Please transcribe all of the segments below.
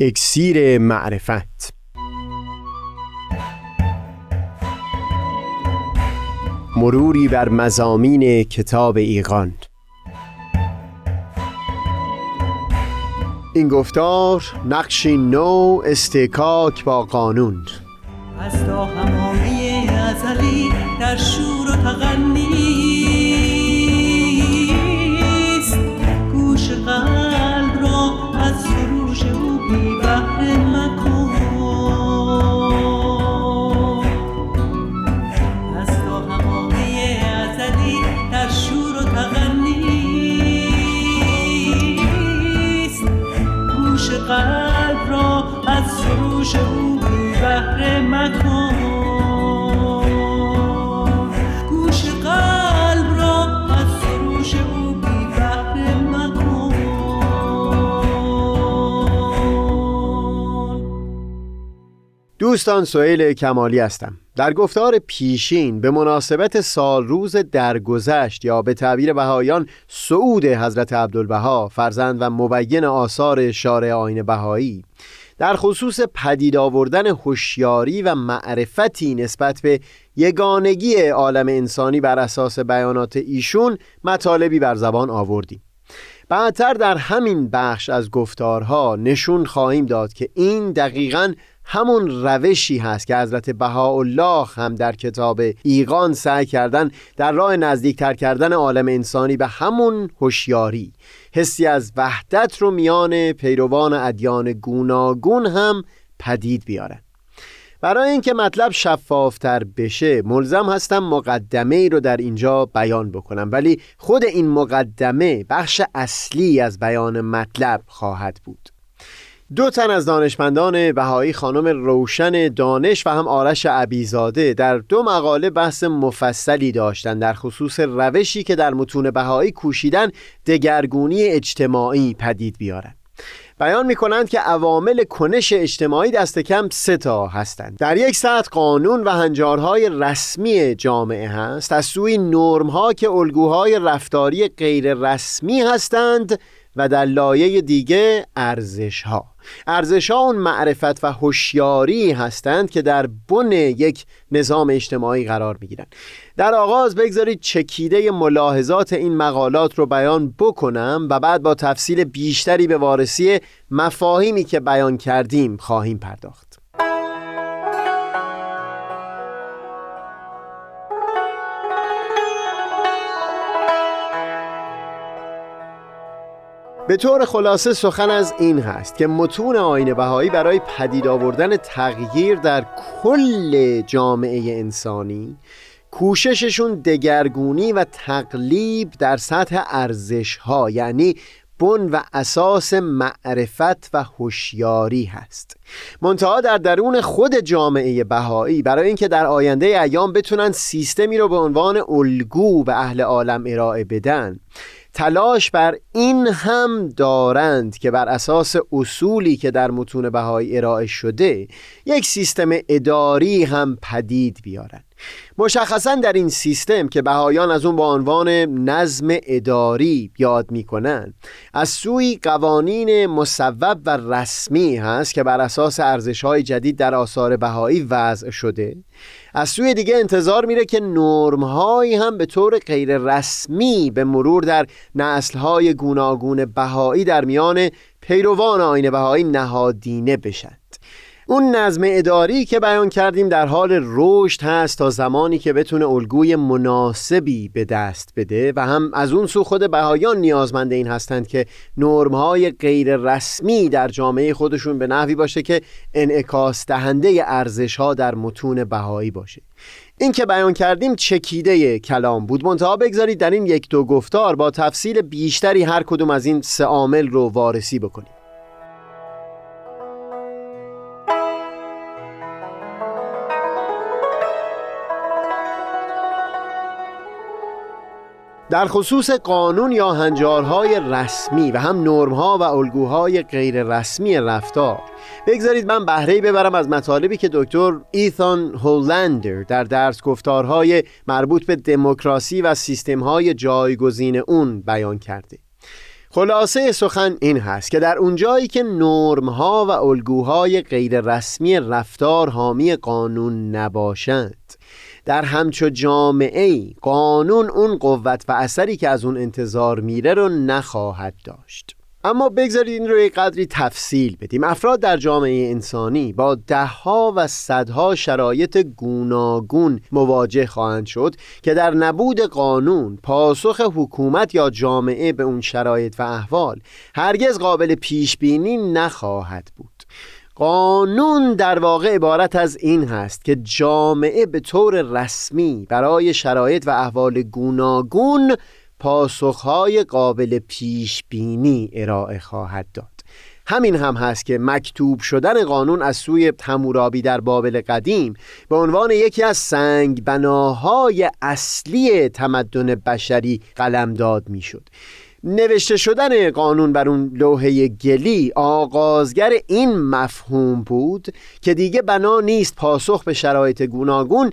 اکسیر معرفت. مروری بر مزامین کتاب ایقان این گفتار نقشی نو استکاک با قانون. از تا همامه ازلی در شور و تغنیست دوستان سئیل کمالی هستم. در گفتار پیشین به مناسبت سال روز درگذشت یا به تعبیر بهایان سعود حضرت عبدالبها فرزند و مبین آثار شارع آین بهایی. در خصوص پدید آوردن هوشیاری و معرفتی نسبت به یگانگی عالم انسانی بر اساس بیانات ایشون مطالبی بر زبان آوردیم. بعدتر در همین بخش از گفتارها نشون خواهیم داد که این دقیقاً همون روشی هست که حضرت بهاءالله هم در کتاب ایقان سعی کردن در راه نزدیکتر کردن عالم انسانی به همون هوشیاری. حسی از وحدت رو میان پیروان ادیان گوناگون هم پدید بیارن. برای اینکه مطلب شفافتر بشه ملزم هستم مقدمه ای رو در اینجا بیان بکنم. ولی خود این مقدمه بخش اصلی از بیان مطلب خواهد بود. دو تن از دانشمندان بهایی خانم روشن دانش و هم آرش عبیزاده در دو مقاله بحث مفصلی داشتند در خصوص روشی که در متون بهایی کوشیدن دگرگونی اجتماعی پدید بیارند بیان می کنند که عوامل کنش اجتماعی دست کم سه تا هستند. در یک سطح قانون و هنجارهای رسمی جامعه هست. از سوی نرمها که الگوهای رفتاری غیر رسمی هستند و در لایه دیگه ارزش ها ارزش اون معرفت و هوشیاری هستند که در بن یک نظام اجتماعی قرار می گیرند در آغاز بگذارید چکیده ملاحظات این مقالات رو بیان بکنم و بعد با تفصیل بیشتری به وارسی مفاهیمی که بیان کردیم خواهیم پرداخت. به طور خلاصه سخن از این هست که متون آین بهایی برای پدید آوردن تغییر در کل جامعه انسانی کوشششون دگرگونی و تقلیب در سطح ارزش ها یعنی بن و اساس معرفت و هوشیاری هست. منتها در درون خود جامعه بهایی برای اینکه در آینده ایام بتونن سیستمی رو به عنوان الگو به اهل عالم ارائه بدن تلاش بر این هم دارند که بر اساس اصولی که در متون بهایی ارائه شده یک سیستم اداری هم پدید بیارند. مشخصا در این سیستم که بهایان از اون با عنوان نظم اداری یاد می‌کنن از سوی قوانین مصوب و رسمی هست که بر اساس ارزش های جدید در آثار بهایی وضع شده. از سوی دیگه انتظار میره که نرم هایی هم به طور غیر رسمی به مرور در نسل های گوناگون بهایی در میان پیروان آین بهایی نهادینه بشند اون نظم اداری که بیان کردیم در حال رشد هست تا زمانی که بتونه الگوی مناسبی به دست بده و هم از اون سو خود بهایان نیازمند این هستند که نرمهای غیر رسمی در جامعه خودشون به نحوی باشه که انعکاس دهنده ارزش ها در متون بهایی باشه. این که بیان کردیم چکیده کلام بود. منتها بگذارید در این یک دو گفتار با تفصیل بیشتری هر کدوم از این سه عامل رو وارسی بکنیم. در خصوص قانون یا هنجارهای رسمی و هم نرمها و الگوهای غیر رسمی رفتار. بگذارید من بهره ببرم از مطالبی که دکتر ایثان هولندر در درس گفتارهای مربوط به دموکراسی و سیستمهای جایگزین اون بیان کرده. خلاصه سخن این هست که در اونجایی که نرمها و الگوهای غیر رسمی رفتار حامی قانون نباشند در همچو جامعه قانون اون قوت و اثری که از اون انتظار میره رو نخواهد داشت. اما بگذارید این رو یک قدری تفصیل بدیم. افراد در جامعه انسانی با دهها و صدها شرایط گوناگون مواجه خواهند شد که در نبود قانون پاسخ حکومت یا جامعه به اون شرایط و احوال هرگز قابل پیش بینی نخواهد بود. قانون در واقع عبارت از این هست که جامعه به طور رسمی برای شرایط و احوال گوناگون پاسخهای قابل پیش بینی ارائه خواهد داد. همین هم هست که مکتوب شدن قانون از سوی تمورابی در بابل قدیم به عنوان یکی از سنگ بناهای اصلی تمدن بشری قلمداد می‌شد. نوشته شدن قانون بر اون لوحه گلی آغازگر این مفهوم بود که دیگه بنا نیست پاسخ به شرایط گوناگون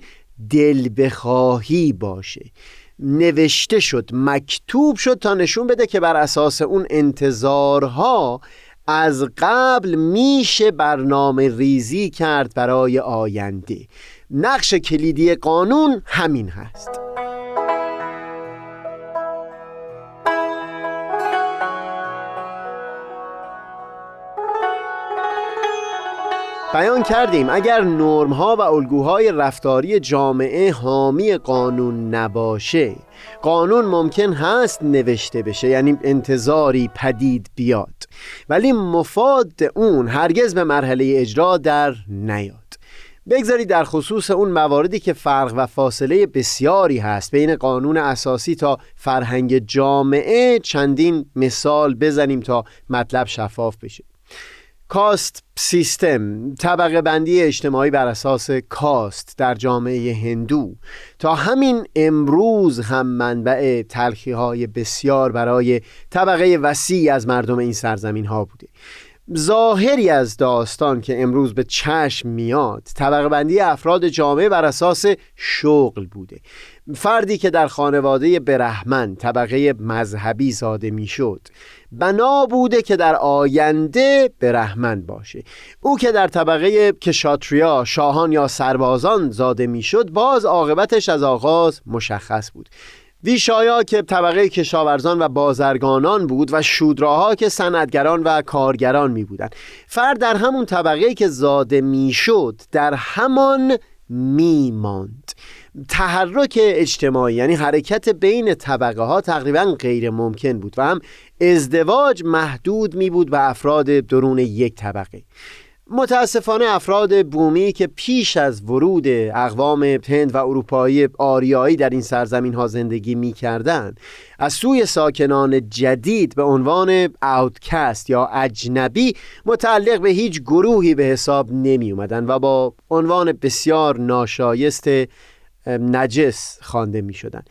دل بخواهی باشه. نوشته شد مکتوب شد تا نشون بده که بر اساس اون انتظارها از قبل میشه برنامه ریزی کرد برای آینده. نقش کلیدی قانون همین هست. بیان کردیم اگر نرم ها و الگوهای رفتاری جامعه حامی قانون نباشه قانون ممکن هست نوشته بشه یعنی انتظاری پدید بیاد. ولی مفاد اون هرگز به مرحله اجرا در نیاد. بگذارید در خصوص اون مواردی که فرق و فاصله بسیاری هست بین قانون اساسی تا فرهنگ جامعه چندین مثال بزنیم تا مطلب شفاف بشه. کاست سیستم طبقه بندی اجتماعی بر اساس کاست در جامعه هندو. تا همین امروز هم منبع تلخی های بسیار برای طبقه وسیع از مردم این سرزمین ها بوده. ظاهری از داستان که امروز به چشم میاد طبقه بندی افراد جامعه بر اساس شغل بوده. فردی که در خانواده برهمن طبقه مذهبی زاده می‌شد. بنا بوده که در آینده برهمن باشه. او که در طبقه کشاتریا شاهان یا سربازان زاده می‌شد باز عاقبتش از آغاز مشخص بود. ویشایا که طبقه کشاورزان و بازرگانان بود و شودراها که صنعتگران و کارگران می بودن. فرد در همون طبقه که زاده می‌شد در همان می ماند تحرک اجتماعی یعنی حرکت بین طبقه ها تقریبا غیر ممکن بود و هم ازدواج محدود می بود به افراد درون یک طبقه. متاسفانه افراد بومی که پیش از ورود اقوام هند و اروپایی آریایی در این سرزمین ها زندگی می کردن از سوی ساکنان جدید به عنوان اوتکست یا اجنبی متعلق به هیچ گروهی به حساب نمی اومدن و با عنوان بسیار ناشایست نجس خوانده می شدن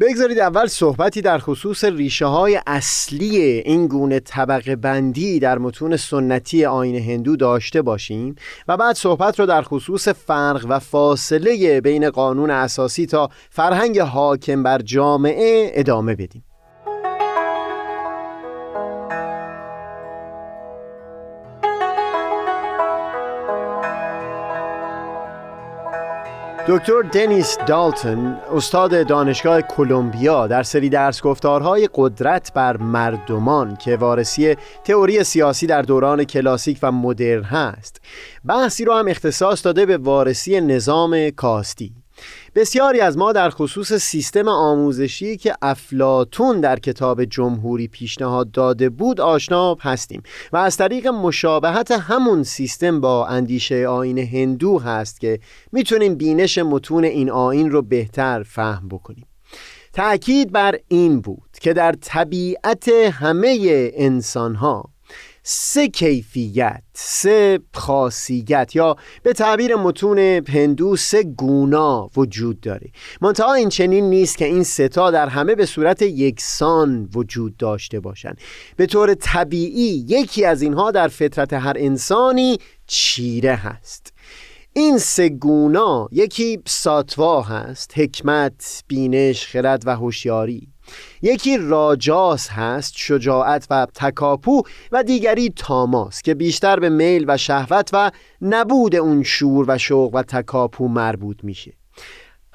بگذارید اول صحبتی در خصوص ریشه های اصلی این گونه طبقه بندی در متون سنتی آین هندو داشته باشیم و بعد صحبت رو در خصوص فرق و فاصله بین قانون اساسی تا فرهنگ حاکم بر جامعه ادامه بدیم. دکتر دنیس دالتون استاد دانشگاه کلمبیا در سری درس گفتارهای قدرت بر مردمان که وارسی تئوری سیاسی در دوران کلاسیک و مدرن هست. بحثی رو هم اختصاص داده به وارسی نظام کاستی. بسیاری از ما در خصوص سیستم آموزشی که افلاتون در کتاب جمهوری پیشنهاد داده بود آشنا هستیم و از طریق مشابهت همون سیستم با اندیشه آین هندو هست که می‌تونیم بینش متون این آین رو بهتر فهم بکنیم. تأکید بر این بود که در طبیعت همه انسان ها سه کیفیت سه خاصیت یا به تعبیر متون هندو سه گونا وجود داره. منتها این چنین نیست که این ستا در همه به صورت یکسان وجود داشته باشند به طور طبیعی یکی از اینها در فطرت هر انسانی چیره هست. این سه گونا یکی ساتوا هست حکمت، بینش، خرد و هوشیاری. یکی راجاس هست شجاعت و تکاپو و دیگری تاماس که بیشتر به میل و شهوت و نبود اون شور و شوق و تکاپو مربوط میشه.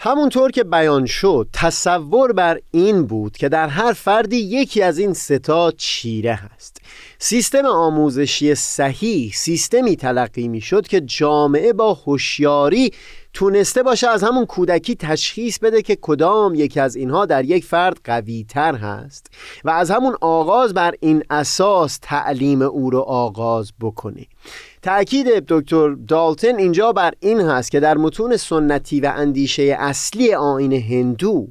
همونطور که بیان شد تصور بر این بود که در هر فردی یکی از این ستا چیره هست. سیستم آموزشی صحیح سیستمی تلقی می شد که جامعه با هوشیاری تونسته باشه از همون کودکی تشخیص بده که کدام یکی از اینها در یک فرد قوی تر هست و از همون آغاز بر این اساس تعلیم او رو آغاز بکنه. تأکید دکتر دالتن اینجا بر این هست که در متون سنتی و اندیشه اصلی آین هندو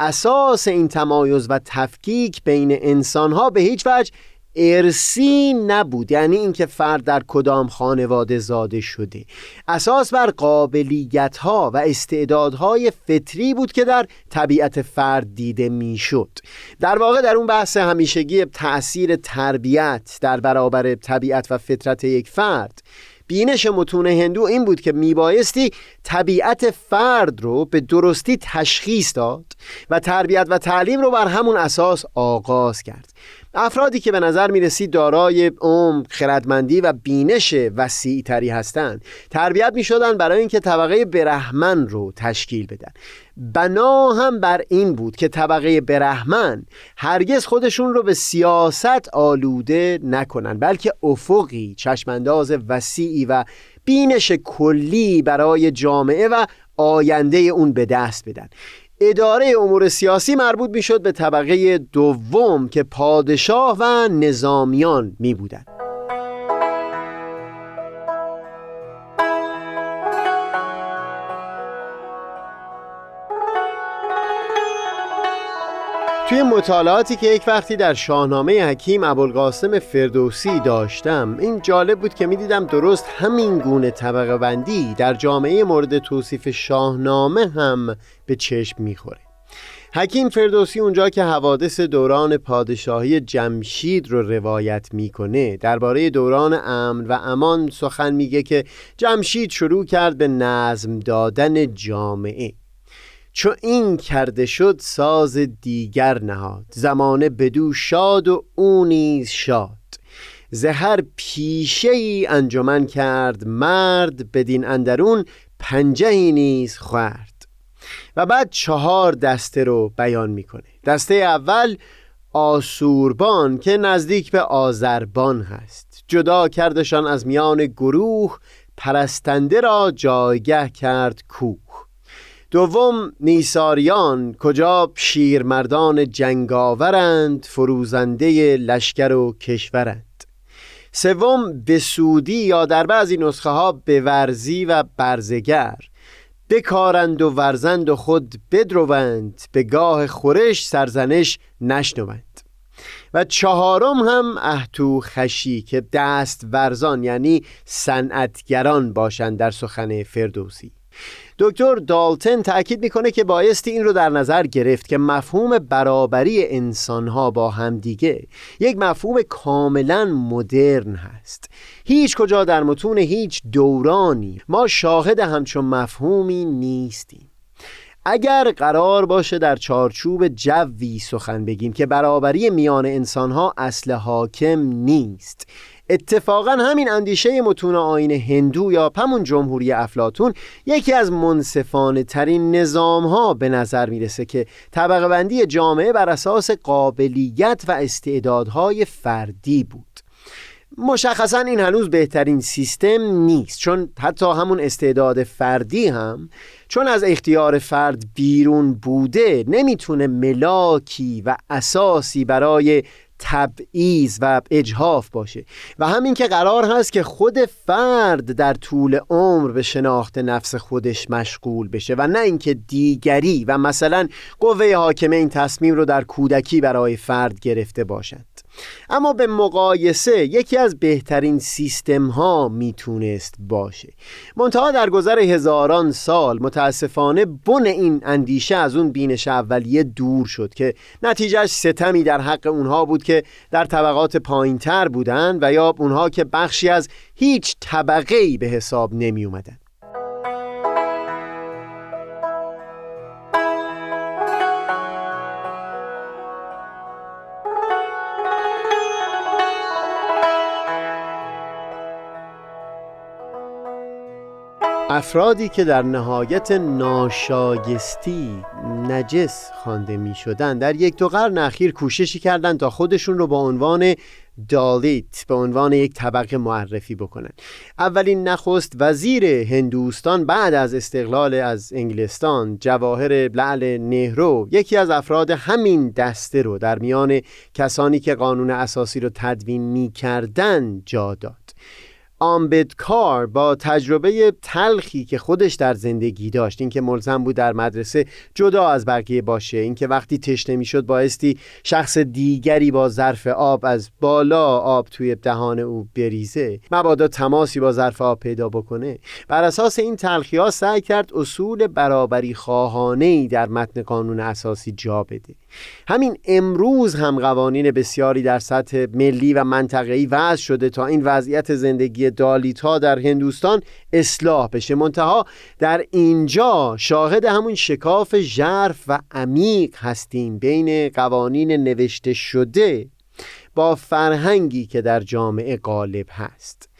اساس این تمایز و تفکیک بین انسانها به هیچ وجه ارسی نبود. یعنی اینکه فرد در کدام خانواده زاده شده. اساس بر قابلیت ها و استعدادهای فطری بود که در طبیعت فرد دیده می‌شد. در واقع در اون بحث همیشگی تأثیر تربیت در برابر طبیعت و فطرت یک فرد بینش متون هندو این بود که میبایستی طبیعت فرد رو به درستی تشخیص داد و تربیت و تعلیم رو بر همون اساس آغاز کرد. افرادی که به نظر می رسید دارای عمق خردمندی و بینش وسیع تری هستند تربیت می شدن برای اینکه طبقه برهمن رو تشکیل بدن. بنا هم بر این بود که طبقه برهمن هرگز خودشون رو به سیاست آلوده نکنن بلکه افقی چشمانداز وسیعی و بینش کلی برای جامعه و آینده اون به دست بدن. اداره امور سیاسی مربوط می‌شد به طبقه دوم که پادشاه و نظامیان می بودند. توی مطالعاتی که یک وقتی در شاهنامه حکیم ابوالقاسم فردوسی داشتم این جالب بود که می‌دیدم درست همین گونه طبقه بندی در جامعه مورد توصیف شاهنامه هم به چشم می‌خوره. حکیم فردوسی اونجا که حوادث دوران پادشاهی جمشید رو روایت می‌کنه درباره دوران امن و امان سخن میگه که جمشید شروع کرد به نظم دادن جامعه. چو این کرده شد ساز دیگر نهاد زمانه بدو شاد و او نیز شاد. زهر پیشه ای انجمن کرد مرد بدین اندرون پنجهی نیز خورد. و بعد چهار دسته رو بیان می‌کنه. دسته اول آسوربان که نزدیک به آذربان هست. جدا کردشان از میان گروه پرستنده را جایگه کرد کوه. دوم نیساریان کجا شیرمردان جنگاورند فروزنده لشکر و کشورند. سوم بسودی یا در بعضی نسخه ها بورزی و برزگر. بکارند و ورزند و خود بدروند به گاه خورش سرزنش نشنوند. و چهارم هم اهتو خشی که دست ورزان یعنی صنعتگران باشند در سخن فردوسی. دکتر دالتن تاکید می‌کنه که بایستی این رو در نظر گرفت که مفهوم برابری انسانها با همدیگه یک مفهوم کاملا مدرن هست. هیچ کجا در متون هیچ دورانی ما شاهد همچون مفهومی نیستیم. اگر قرار باشه در چارچوب جوی سخن بگیم که برابری میان انسانها اصل حاکم نیست اتفاقا همین اندیشه متون آین هندو یا همون جمهوری افلاتون یکی از منصفانه ترین نظام ها به نظر می‌رسه که طبقه بندی جامعه بر اساس قابلیت و استعدادهای فردی بود. مشخصا این هنوز بهترین سیستم نیست چون حتی همون استعداد فردی هم چون از اختیار فرد بیرون بوده نمی‌تونه ملاکی و اساسی برای تبعیض و اجهاف باشه. و همین که قرار هست که خود فرد در طول عمر به شناخت نفس خودش مشغول بشه و نه اینکه دیگری و مثلا قوه حاکمه این تصمیم رو در کودکی برای فرد گرفته باشد. اما به مقایسه یکی از بهترین سیستم ها می‌تونست باشه منتها در گذر هزاران سال متاسفانه بن این اندیشه از اون بینش اولیه دور شد که نتیجهش ستمی در حق اونها بود که در طبقات پایین تر بودند و یا اونها که بخشی از هیچ طبقه ای به حساب نمی اومدن. افرادی که در نهایت ناشایستی نجس خوانده می شدن در یک دو قرن اخیر کوششی کردند تا خودشون رو با عنوان دالیت به عنوان یک طبقه معرفی بکنن. اولین نخست وزیر هندوستان بعد از استقلال از انگلستان جواهر لعل نهرو یکی از افراد همین دسته رو در میان کسانی که قانون اساسی رو تدوین می کردن جا داد. آمبدکار با تجربه تلخی که خودش در زندگی داشت اینکه ملزم بود در مدرسه جدا از بقیه باشه اینکه وقتی تشنه می‌شد بایستی شخص دیگری با ظرف آب از بالا آب توی دهان او بریزه. مبادا تماسی با ظرف آب پیدا بکنه. بر اساس این تلخی ها سعی کرد اصول برابری خواهانه در متن قانون اساسی جا بده. همین امروز هم قوانین بسیاری در سطح ملی و منطقه‌ای وضع شده تا این وضعیت زندگی دالیت ها در هندوستان اصلاح بشه. منتها در اینجا شاهد همون شکاف ژرف و عمیق هستیم. بین قوانین نوشته شده با فرهنگی که در جامعه غالب هست.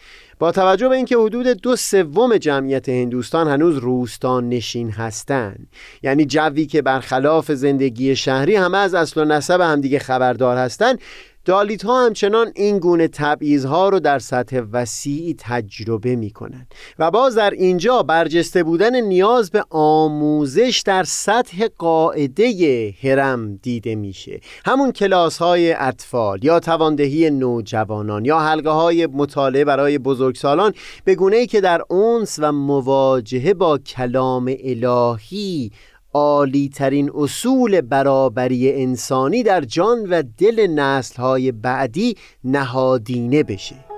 با توجه به اینکه حدود دو سوم جمعیت هندوستان هنوز روستان نشین هستند. یعنی جوی که برخلاف زندگی شهری همه از اصل و نسب همدیگه خبردار هستند دالیت ها همچنان این گونه تبعیض ها رو در سطح وسیعی تجربه می کنند و باز در اینجا برجسته بودن نیاز به آموزش در سطح قاعده هرم دیده میشه. همون کلاس های اطفال یا تواندهی نوجوانان یا حلقه های مطالعه برای بزرگسالان به گونه ای که در اونس و مواجهه با کلام الهی عالی ترین اصول برابری انسانی در جان و دل نسل های بعدی نهادینه بشه.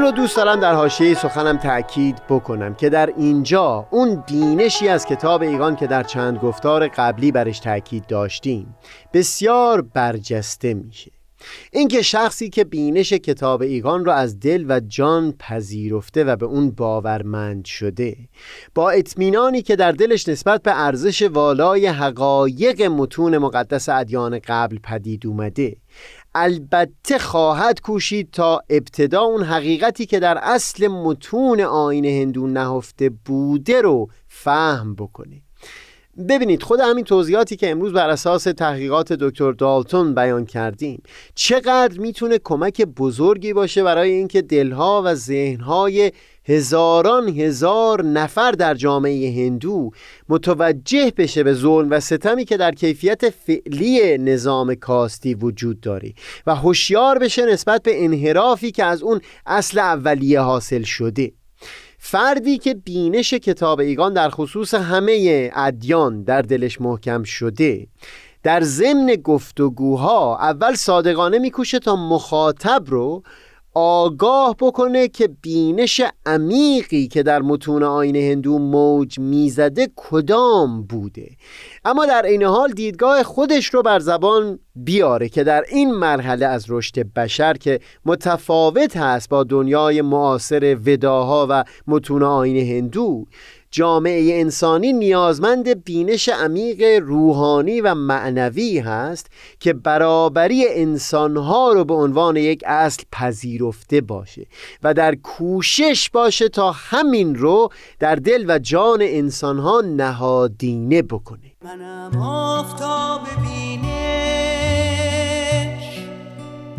این رو دوست دارم در حاشیه سخنم تأکید بکنم که در اینجا اون بینشی از کتاب ایگان که در چند گفتار قبلی برش تأکید داشتیم بسیار برجسته میشه. اینکه شخصی که بینش کتاب ایگان را از دل و جان پذیرفته و به اون باورمند شده با اطمینانی که در دلش نسبت به ارزش والای حقایق متون مقدس ادیان قبل پدید اومده البته خواهد کوشید تا ابتدا اون حقیقتی که در اصل متون آین هندو نهفته بوده رو فهم بکنه ببینید خود همین توضیحاتی که امروز بر اساس تحقیقات دکتر دالتون بیان کردیم چقدر می‌تونه کمک بزرگی باشه برای اینکه دلها و ذهنهای هزاران هزار نفر در جامعه هندو متوجه بشه به ظلم و ستمی که در کیفیت فعلی نظام کاستی وجود داره و هوشیار بشه نسبت به انحرافی که از اون اصل اولیه حاصل شده. فردی که بینش کتاب ایگان در خصوص همه ادیان در دلش محکم شده در ضمن گفتگوها اول صادقانه میکوشه تا مخاطب رو آگاه بکنه که بینش عمیقی که در متون آین هندو موج می‌زده کدام بوده. اما در این حال دیدگاه خودش رو بر زبان بیاره که در این مرحله از رشد بشر که متفاوت هست با دنیای معاصر وداها و متون آین هندو جامعه انسانی نیازمند بینش عمیق روحانی و معنوی هست که برابری انسانها رو به عنوان یک اصل پذیرفته باشه و در کوشش باشه تا همین رو در دل و جان انسانها نهادینه بکنه. منم